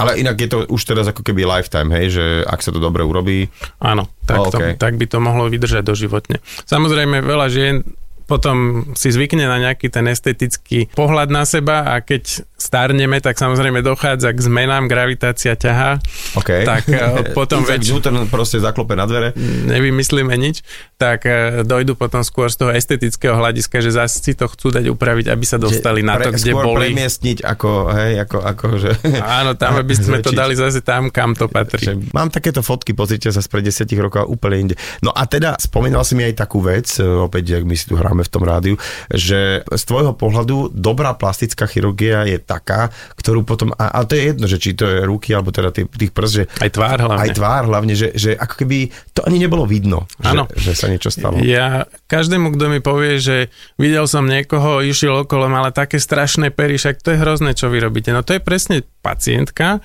Ale inak je to už teraz ako keby lifetime, hej, že ak sa to dobre urobí, Áno, tak, OK. to, tak by to mohlo vydržať doživotne. Samozrejme, veľa žien potom si zvykne na nejaký ten estetický pohľad na seba a keď starneme, tak samozrejme dochádza k zmenám, gravitácia ťahá, OK. tak eh, potom väč- Newton proste zaklope na dvere. nevymyslíme nič, tak eh, dojdu potom skôr z toho estetického hľadiska, že zase si to chcú dať upraviť, aby sa dostali na to, Pre- kde skôr boli. premiestniť ako, hej, ako, ako že... Áno, tam, aby sme to dali zase tam, kam to patrí. Že mám takéto fotky, pozrite sa spred 10 rokov úplne inde. No a teda spomínal si mi aj takú vec, e, opäť, ak my si tu hráme v tom rádiu, že z tvojho pohľadu dobrá plastická chirurgia je taká, ktorú potom, a, a to je jedno, že či to je ruky, alebo teda tých, tých prst, že Aj tvár hlavne. aj tvár hlavne, že, že ako keby to ani nebolo vidno, Áno. že, že sa niečo stalo. Ja každému, kto mi povie, že videl som niekoho, išiel okolo, mala také strašné pery, však to je hrozné, čo vy robíte. No to je presne pacientka,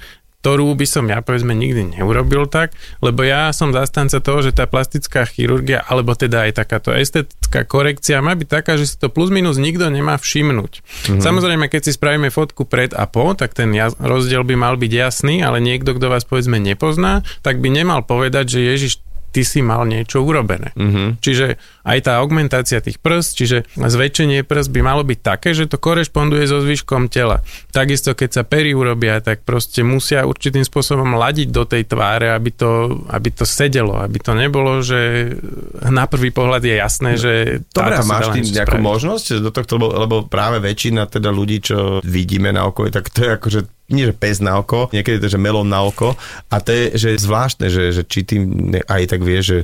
ktorú by som ja povedzme nikdy neurobil tak, lebo ja som zastanca toho, že tá plastická chirurgia, alebo teda aj takáto estetická korekcia má byť taká, že si to plus minus nikto nemá všimnúť. Mm-hmm. Samozrejme, keď si spravíme fotku pred a po, tak ten rozdiel by mal byť jasný, ale niekto, kto vás povedzme nepozná, tak by nemal povedať, že Ježiš, ty si mal niečo urobené. Mm-hmm. Čiže aj tá augmentácia tých prst, čiže zväčšenie prst by malo byť také, že to korešponduje so zvyškom tela. Takisto keď sa pery urobia, tak proste musia určitým spôsobom ladiť do tej tváre, aby to, aby to sedelo, aby to nebolo, že na prvý pohľad je jasné, že Dobre, máš tým nejakú spraviť. možnosť do tohto, lebo, lebo práve väčšina teda ľudí, čo vidíme na okolí, tak to je akože nie že pes na oko, niekedy to že melón na oko a to je že zvláštne, že, že či tým aj tak vie, že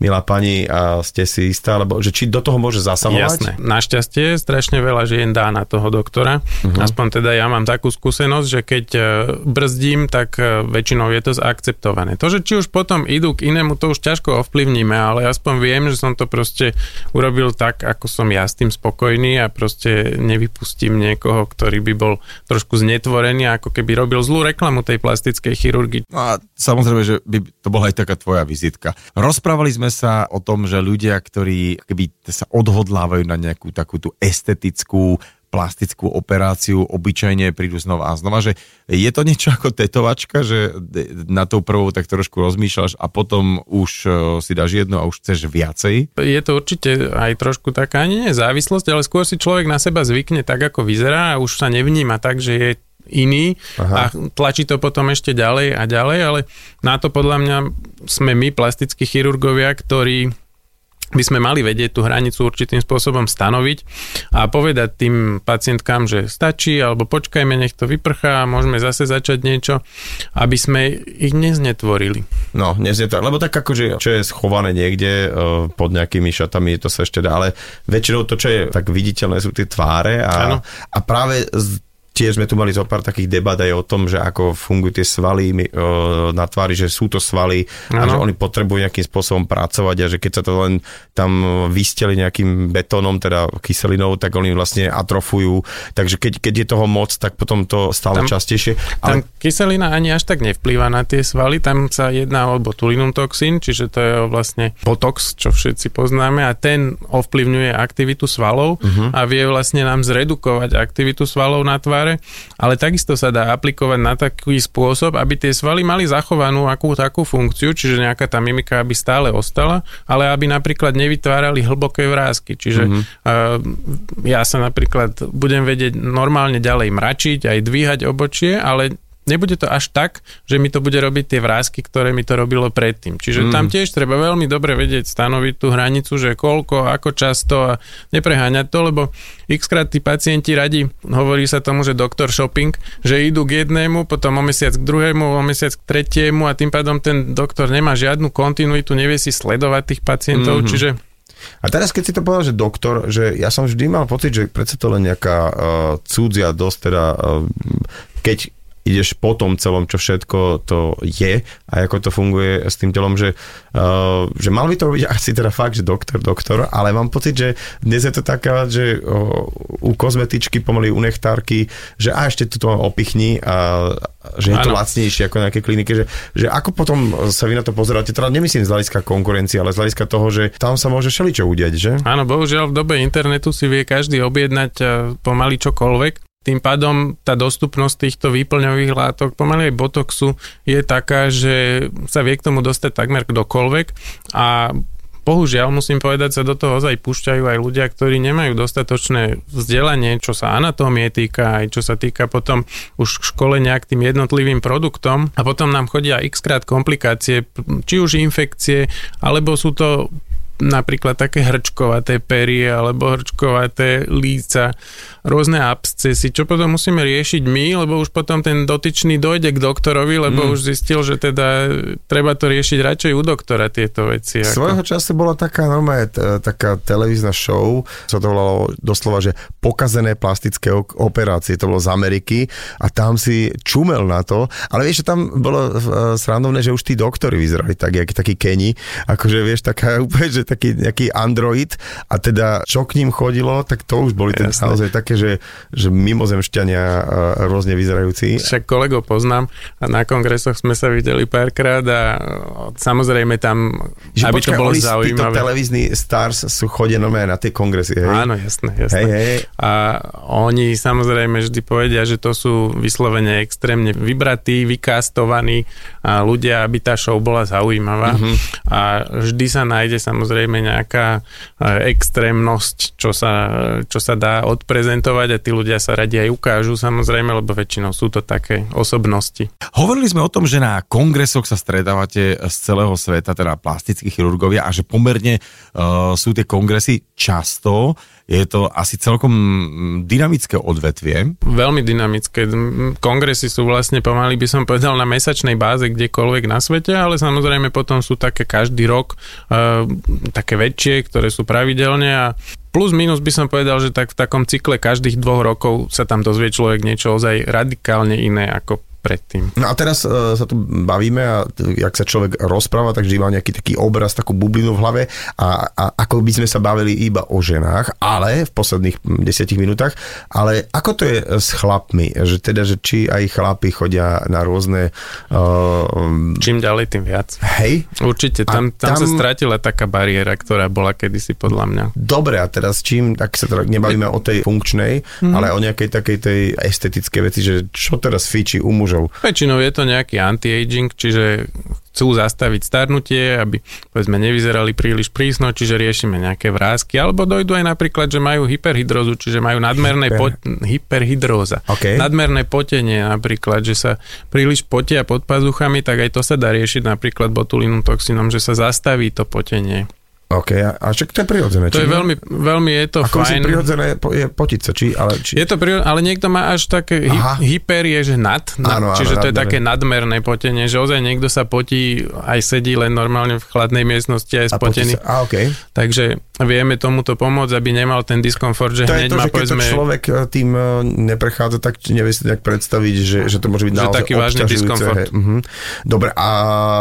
milá pani a ste si istá, alebo že či do toho môže zasahovať? Jasné. Našťastie strašne veľa žien dá na toho doktora. Uh-huh. Aspoň teda ja mám takú skúsenosť, že keď e, brzdím, tak e, väčšinou je to zaakceptované. To, že či už potom idú k inému, to už ťažko ovplyvníme, ale aspoň viem, že som to proste urobil tak, ako som ja s tým spokojný a proste nevypustím niekoho, ktorý by bol trošku znetvorený ako ako keby robil zlú reklamu tej plastickej chirurgii. No a samozrejme, že by to bola aj taká tvoja vizitka. Rozprávali sme sa o tom, že ľudia, ktorí keby sa odhodlávajú na nejakú takú tú estetickú plastickú operáciu, obyčajne prídu znova a znova, že je to niečo ako tetovačka, že na tou prvou tak trošku rozmýšľaš a potom už e, si dáš jedno a už chceš viacej? Je to určite aj trošku taká, nie závislosť, ale skôr si človek na seba zvykne tak, ako vyzerá a už sa nevníma tak, že je iný Aha. a tlačí to potom ešte ďalej a ďalej, ale na to podľa mňa sme my, plastickí chirurgovia, ktorí by sme mali vedieť tú hranicu určitým spôsobom stanoviť a povedať tým pacientkám, že stačí, alebo počkajme, nech to vyprchá, môžeme zase začať niečo, aby sme ich neznetvorili. No, neznetvorili, lebo tak akože, čo je schované niekde uh, pod nejakými šatami, to sa ešte dá, ale väčšinou to, čo je tak viditeľné, sú tie tváre a, a práve z Tiež sme tu mali zo pár takých debat aj o tom, že ako fungujú tie svaly na tvári, že sú to svaly ano. a že oni potrebujú nejakým spôsobom pracovať a že keď sa to len tam vysteli nejakým betónom, teda kyselinou, tak oni vlastne atrofujú. Takže keď, keď je toho moc, tak potom to stále tam, častejšie. Ale... Tam kyselina ani až tak nevplýva na tie svaly, tam sa jedná o botulinum toxín, čiže to je vlastne botox, čo všetci poznáme a ten ovplyvňuje aktivitu svalov uh-huh. a vie vlastne nám zredukovať aktivitu svalov na tvári tváre, ale takisto sa dá aplikovať na taký spôsob, aby tie svaly mali zachovanú akú takú funkciu, čiže nejaká tá mimika aby stále ostala, ale aby napríklad nevytvárali hlboké vrázky. Čiže mm-hmm. uh, ja sa napríklad budem vedieť normálne ďalej mračiť, aj dvíhať obočie, ale nebude to až tak, že mi to bude robiť tie vrázky, ktoré mi to robilo predtým. Čiže mm. tam tiež treba veľmi dobre vedieť stanoviť tú hranicu, že koľko, ako často a nepreháňať to, lebo x krát tí pacienti radi, hovorí sa tomu, že doktor shopping, že idú k jednému, potom o mesiac k druhému, o mesiac k tretiemu a tým pádom ten doktor nemá žiadnu kontinuitu, nevie si sledovať tých pacientov, mm-hmm. čiže a teraz, keď si to povedal, že doktor, že ja som vždy mal pocit, že predsa to len nejaká uh, cudzia dosť teda, uh, keď ideš po tom celom, čo všetko to je a ako to funguje s tým telom, že, uh, že mal by to robiť asi teda fakt, že doktor, doktor, ale mám pocit, že dnes je to taká, že uh, u kozmetičky, pomaly u nechtárky, že a ešte tu to opichni a že je to ano. lacnejšie ako nejaké kliniky, že, že ako potom sa vy na to pozeráte, teda nemyslím z hľadiska konkurencie, ale z hľadiska toho, že tam sa môže šeličo udiať, že? Áno, bohužiaľ v dobe internetu si vie každý objednať uh, pomaly čokoľvek tým pádom tá dostupnosť týchto výplňových látok, pomaly botoxu, je taká, že sa vie k tomu dostať takmer kdokoľvek a bohužiaľ musím povedať, sa do toho ozaj púšťajú aj ľudia, ktorí nemajú dostatočné vzdelanie, čo sa anatómie týka, aj čo sa týka potom už školenia k tým jednotlivým produktom. A potom nám chodia x krát komplikácie, či už infekcie, alebo sú to napríklad také hrčkovaté pery alebo hrčkovaté líca, rôzne abscesy, čo potom musíme riešiť my, lebo už potom ten dotyčný dojde k doktorovi, lebo mm. už zistil, že teda treba to riešiť radšej u doktora tieto veci. Svojho ako... času bola taká normálne taká televízna show, sa to volalo doslova, že pokazené plastické operácie, to bolo z Ameriky a tam si čumel na to, ale vieš, že tam bolo uh, srandovné, že už tí doktori vyzerali tak, jak taký Kenny, akože vieš, taká úplne, že taký nejaký android a teda čo k ním chodilo, tak to už boli teda naozaj také, že, že mimozemšťania uh, rôzne vyzerajúci. Však kolegov poznám a na kongresoch sme sa videli párkrát a samozrejme tam, že aby počkaj, to bolo zaujímavé. televízni stars sú chodia na tie kongresy, hej? Áno, jasné, jasné. Hej, hej. A oni samozrejme vždy povedia, že to sú vyslovene extrémne vybratí, vykastovaní a ľudia, aby tá show bola zaujímavá. Mm-hmm. A vždy sa nájde samozrejme nejaká e, extrémnosť, čo sa, čo sa dá odprezentovať a tí ľudia sa radi aj ukážu samozrejme, lebo väčšinou sú to také osobnosti. Hovorili sme o tom, že na kongresoch sa stretávate z celého sveta, teda plastickí chirurgovia a že pomerne uh, sú tie kongresy často je to asi celkom dynamické odvetvie. Veľmi dynamické. Kongresy sú vlastne pomaly, by som povedal, na mesačnej báze kdekoľvek na svete, ale samozrejme potom sú také každý rok uh, také väčšie, ktoré sú pravidelne a plus minus by som povedal, že tak v takom cykle každých dvoch rokov sa tam dozvie človek niečo ozaj radikálne iné ako predtým. No a teraz uh, sa tu bavíme a jak sa človek rozpráva, tak vždy má nejaký taký obraz, takú bublinu v hlave a, a ako by sme sa bavili iba o ženách, ale v posledných desiatich minútach, ale ako to je s chlapmi, že teda, že či aj chlapi chodia na rôzne... Uh, Čím ďalej, tým viac. Hej? Určite, tam, tam, tam sa stratila taká bariéra, ktorá bola kedysi podľa mňa. Dobre, a teraz čím, tak sa teda nebavíme o tej funkčnej, mm. ale o nejakej takej tej estetickej veci, že čo teraz fíči u mužov mužov. Väčšinou je to nejaký anti-aging, čiže chcú zastaviť starnutie, aby povedzme nevyzerali príliš prísno, čiže riešime nejaké vrázky, alebo dojdu aj napríklad, že majú hyperhydrozu, čiže majú nadmerné Hyper. pot, hyperhydróza. Okay. Nadmerné potenie napríklad, že sa príliš potia pod pazuchami, tak aj to sa dá riešiť napríklad botulínom toxinom, že sa zastaví to potenie. OK, a však to je prirodzené. To je veľmi, veľmi je to Ako fajn. prirodzené je potiť sa, či, ale, či... Je to prirodzené, ale niekto má až také hy, hyper je, že nad, nad áno, čiže áno, to je také nadmerné potenie, že ozaj niekto sa potí, aj sedí len normálne v chladnej miestnosti, aj spotený. A, okay. Takže vieme tomuto pomôcť, aby nemal ten diskomfort, že to hneď je to, má že povedzme... keď človek e, tým e, neprechádza, tak nevie si nejak predstaviť, že, že to môže byť naozaj taký vážny diskomfort. Uh-huh. Dobre, a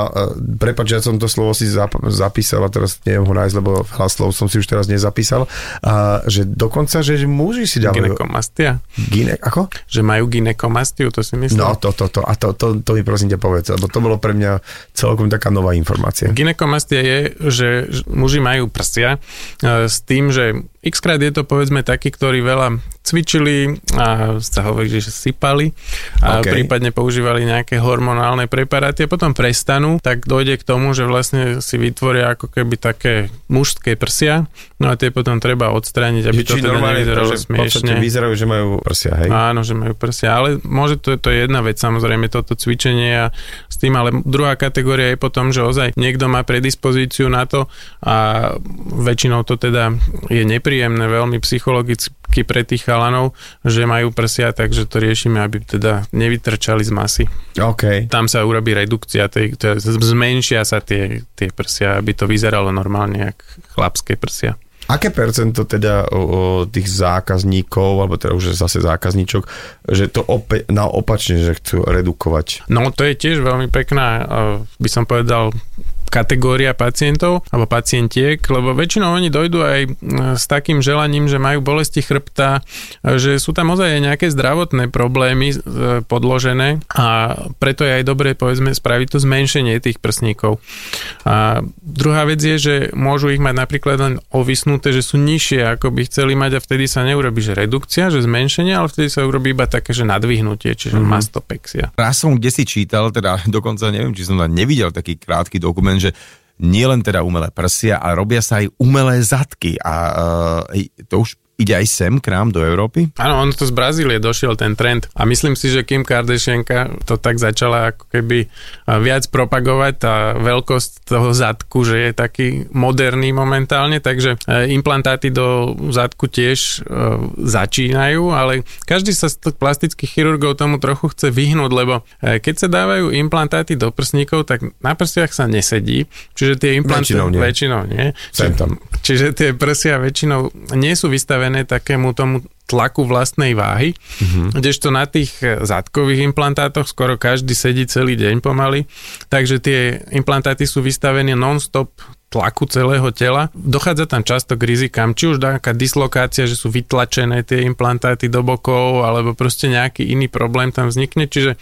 e, prepáč, ja som to slovo si zap, zapísal a teraz neviem ho nájsť, lebo hlas slov som si už teraz nezapísal, a, že dokonca, že muži si dávajú... Ginekomastia. Gine, ako? Že majú ginekomastiu, to si myslím. No, to, to, to. A to, to, to mi prosím ťa povedz, lebo to bolo pre mňa celkom taká nová informácia. Ginekomastia je, že muži majú prsia e, s tým, že x krát je to povedzme takí, ktorí veľa cvičili a sa hovorí, že sypali a okay. prípadne používali nejaké hormonálne preparáty a potom prestanú, tak dojde k tomu, že vlastne si vytvoria ako keby také mužské prsia, no a tie potom treba odstrániť, aby Či to teda nevyzeralo smiešne. vyzerajú, že majú prsia, hej? Áno, že majú prsia, ale môže to, to je jedna vec, samozrejme toto cvičenie a s tým, ale druhá kategória je potom, že ozaj niekto má predispozíciu na to a väčšinou to teda je nepríjemné, veľmi psychologicky pre tých chalanov, že majú prsia, takže to riešime, aby teda nevytrčali z masy. Okay. Tam sa urobí redukcia, tej, zmenšia sa tie, tie prsia, aby to vyzeralo normálne, jak chlapské prsia. Aké percento teda o, o tých zákazníkov, alebo teda už zase zákazníčok, že to opäť na opačne, že chcú redukovať? No to je tiež veľmi pekná, by som povedal, kategória pacientov alebo pacientiek, lebo väčšinou oni dojdú aj e, s takým želaním, že majú bolesti chrbta, e, že sú tam ozaj aj nejaké zdravotné problémy e, podložené a preto je aj dobre povedzme spraviť to zmenšenie tých prsníkov. A druhá vec je, že môžu ich mať napríklad len ovisnuté, že sú nižšie ako by chceli mať a vtedy sa neurobi, že redukcia, že zmenšenie, ale vtedy sa urobí iba také, že nadvihnutie, čiže mm-hmm. mastopexia. Raz som kde si čítal, teda dokonca neviem, či som nevidel taký krátky dokument, že nielen teda umelé prsia, ale robia sa aj umelé zadky a uh, to už ide aj sem k nám do Európy? Áno, on to z Brazílie došiel ten trend a myslím si, že Kim Kardashianka to tak začala ako keby viac propagovať, tá veľkosť toho zadku, že je taký moderný momentálne, takže e, implantáty do zadku tiež e, začínajú, ale každý sa z plastických chirurgov tomu trochu chce vyhnúť, lebo e, keď sa dávajú implantáty do prsníkov, tak na prstiach sa nesedí, čiže tie implantáty väčšinou nie. Väčšinou nie. Sem tam. Čiže tie prsia väčšinou nie sú vystavené takému tomu tlaku vlastnej váhy, mm-hmm. kdežto na tých zadkových implantátoch skoro každý sedí celý deň pomaly, takže tie implantáty sú vystavené non-stop tlaku celého tela. Dochádza tam často k rizikám, či už nejaká dislokácia, že sú vytlačené tie implantáty do bokov, alebo proste nejaký iný problém tam vznikne, čiže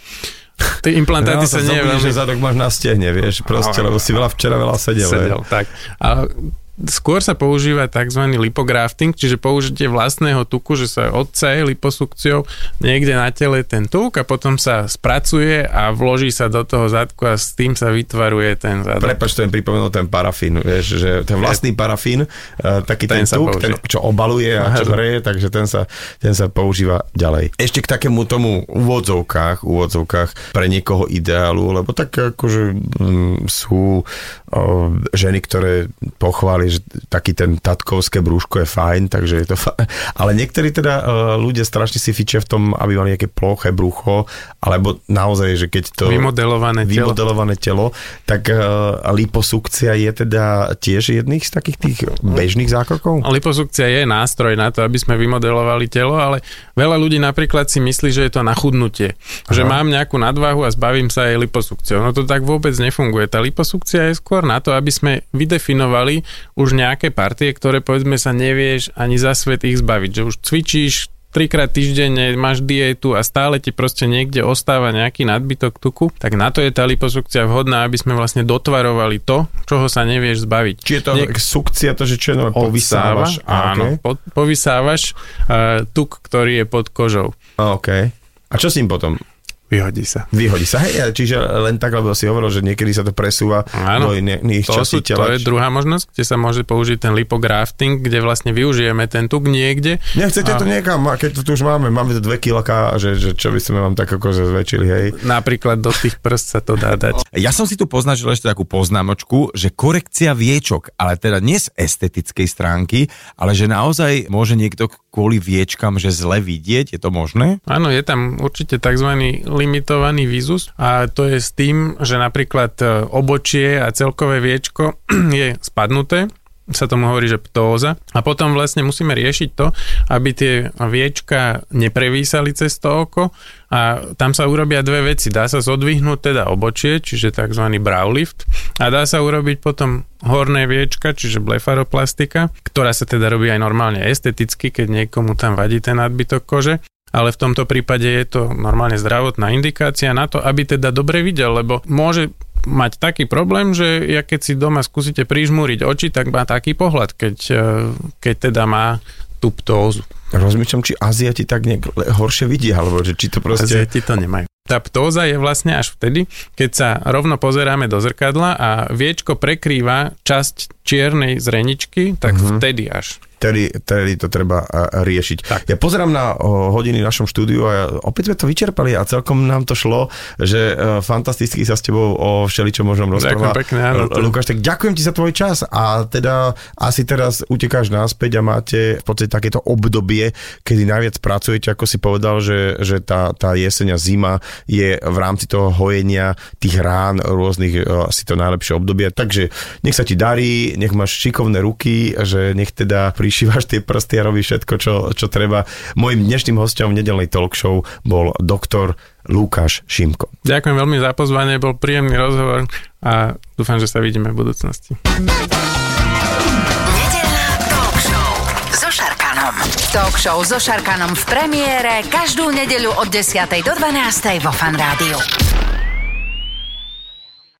Tie implantáty no, sa nie veľmi... že zadok máš na stehne, vieš, proste, no, lebo si veľa včera veľa sedel. Sedel, tak. A Skôr sa používa tzv. lipografting, čiže použitie vlastného tuku, že sa odcaje liposukciou niekde na tele ten tuk a potom sa spracuje a vloží sa do toho zadku a s tým sa vytvaruje ten zadok. Prepač, to pripomenul ten parafín, vieš, že ten vlastný parafín, uh, taký ten, ten tuk, ten, čo obaluje a čo hreje, takže ten sa, ten sa používa ďalej. Ešte k takému tomu úvodzovkách, úvodzovkách pre niekoho ideálu, lebo tak akože m, mm, sú ženy, ktoré pochváli, že taký ten tatkovské brúško je fajn, takže je to fajn. Ale niektorí teda ľudia strašne si fičia v tom, aby mali nejaké ploché brucho, alebo naozaj, že keď to... Vymodelované telo. Vymodelované telo, tak liposukcia je teda tiež jedných z takých tých bežných zákrokov? Liposukcia je nástroj na to, aby sme vymodelovali telo, ale veľa ľudí napríklad si myslí, že je to na chudnutie. Aha. Že mám nejakú nadvahu a zbavím sa aj liposukciou. No to tak vôbec nefunguje. Tá liposukcia je skôr na to, aby sme vydefinovali už nejaké partie, ktoré povedzme sa nevieš ani za svet ich zbaviť. Že už cvičíš trikrát týždenne, máš dietu a stále ti proste niekde ostáva nejaký nadbytok tuku, tak na to je tá liposukcia vhodná, aby sme vlastne dotvarovali to, čoho sa nevieš zbaviť. Čiže to Niek- sukcia, to, že čo je povysávaš? Áno, okay. po, povysávaš uh, tuk, ktorý je pod kožou. OK. A čo s ním potom? Vyhodí sa. Vyhodí sa, hej, čiže len tak, lebo si hovoril, že niekedy sa to presúva Áno, do iných to častí tela. To je druhá možnosť, kde sa môže použiť ten lipografting, kde vlastne využijeme ten tuk niekde. Nechcete a... to niekam, a keď to tu už máme, máme to dve kilaka, že, že čo by sme vám tak ako zväčšili, hej. Napríklad do tých prst sa to dá dať. Ja som si tu poznačil ešte takú poznámočku, že korekcia viečok, ale teda nie z estetickej stránky, ale že naozaj môže niekto kvôli viečkam, že zle vidieť, je to možné? Áno, je tam určite tzv. Limitovaný vizus a to je s tým, že napríklad e, obočie a celkové viečko je spadnuté sa tomu hovorí, že ptóza. A potom vlastne musíme riešiť to, aby tie viečka neprevísali cez to oko a tam sa urobia dve veci. Dá sa zodvihnúť teda obočie, čiže tzv. brow lift a dá sa urobiť potom horné viečka, čiže blefaroplastika, ktorá sa teda robí aj normálne esteticky, keď niekomu tam vadí ten nadbytok kože ale v tomto prípade je to normálne zdravotná indikácia na to, aby teda dobre videl, lebo môže mať taký problém, že ja keď si doma skúsite prižmúriť oči, tak má taký pohľad, keď, e, keď teda má tú ptózu. Rozmýšľam, či Aziati tak nejak horšie vidia, alebo že či to proste... Aziati to nemajú. Tá ptóza je vlastne až vtedy, keď sa rovno pozeráme do zrkadla a viečko prekrýva časť čiernej zreničky, tak uh-huh. vtedy až vtedy, vtedy to treba riešiť. Tak. Ja pozerám na hodiny v našom štúdiu a opäť sme to vyčerpali a celkom nám to šlo, že e, fantasticky sa s tebou o všeličo možnom rozprávať. pekne, áno. To... Lukáš, tak ďakujem ti za tvoj čas a teda asi teraz utekáš náspäť a máte v podstate takéto obdobie, kedy najviac pracujete, ako si povedal, že, že tá, tá jeseň a zima je v rámci toho hojenia tých rán rôznych e, asi to najlepšie obdobie. Takže nech sa ti darí, nech máš šikovné ruky, že nech teda pri prišívaš tie prsty a robíš všetko, čo, čo treba. Mojím dnešným hostom v nedelnej talk show bol doktor Lukáš Šimko. Ďakujem veľmi za pozvanie, bol príjemný rozhovor a dúfam, že sa vidíme v budúcnosti. talk show so Šarkanom. Talk show so Šarkanom v premiére každú nedeľu od 10. do 12. vo Fan Rádiu.